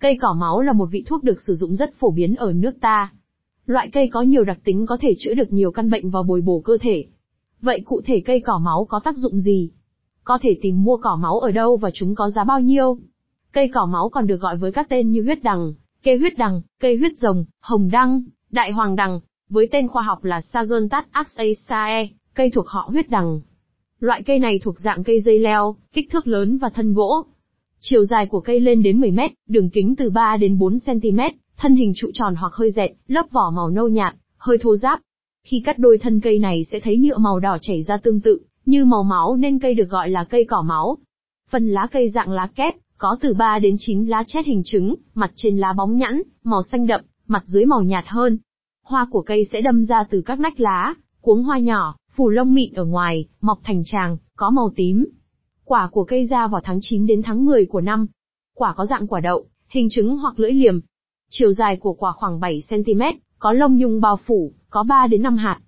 Cây cỏ máu là một vị thuốc được sử dụng rất phổ biến ở nước ta. Loại cây có nhiều đặc tính có thể chữa được nhiều căn bệnh và bồi bổ cơ thể. Vậy cụ thể cây cỏ máu có tác dụng gì? Có thể tìm mua cỏ máu ở đâu và chúng có giá bao nhiêu? Cây cỏ máu còn được gọi với các tên như huyết đằng, cây huyết đằng, cây huyết rồng, hồng đăng, đại hoàng đằng, với tên khoa học là Sagontat axaceae, cây thuộc họ huyết đằng. Loại cây này thuộc dạng cây dây leo, kích thước lớn và thân gỗ. Chiều dài của cây lên đến 10 mét, đường kính từ 3 đến 4 cm, thân hình trụ tròn hoặc hơi dẹt, lớp vỏ màu nâu nhạt, hơi thô ráp. Khi cắt đôi thân cây này sẽ thấy nhựa màu đỏ chảy ra tương tự, như màu máu nên cây được gọi là cây cỏ máu. Phần lá cây dạng lá kép, có từ 3 đến 9 lá chét hình trứng, mặt trên lá bóng nhẵn, màu xanh đậm, mặt dưới màu nhạt hơn. Hoa của cây sẽ đâm ra từ các nách lá, cuống hoa nhỏ, phủ lông mịn ở ngoài, mọc thành tràng, có màu tím. Quả của cây ra vào tháng 9 đến tháng 10 của năm. Quả có dạng quả đậu, hình trứng hoặc lưỡi liềm. Chiều dài của quả khoảng 7 cm, có lông nhung bao phủ, có 3 đến 5 hạt.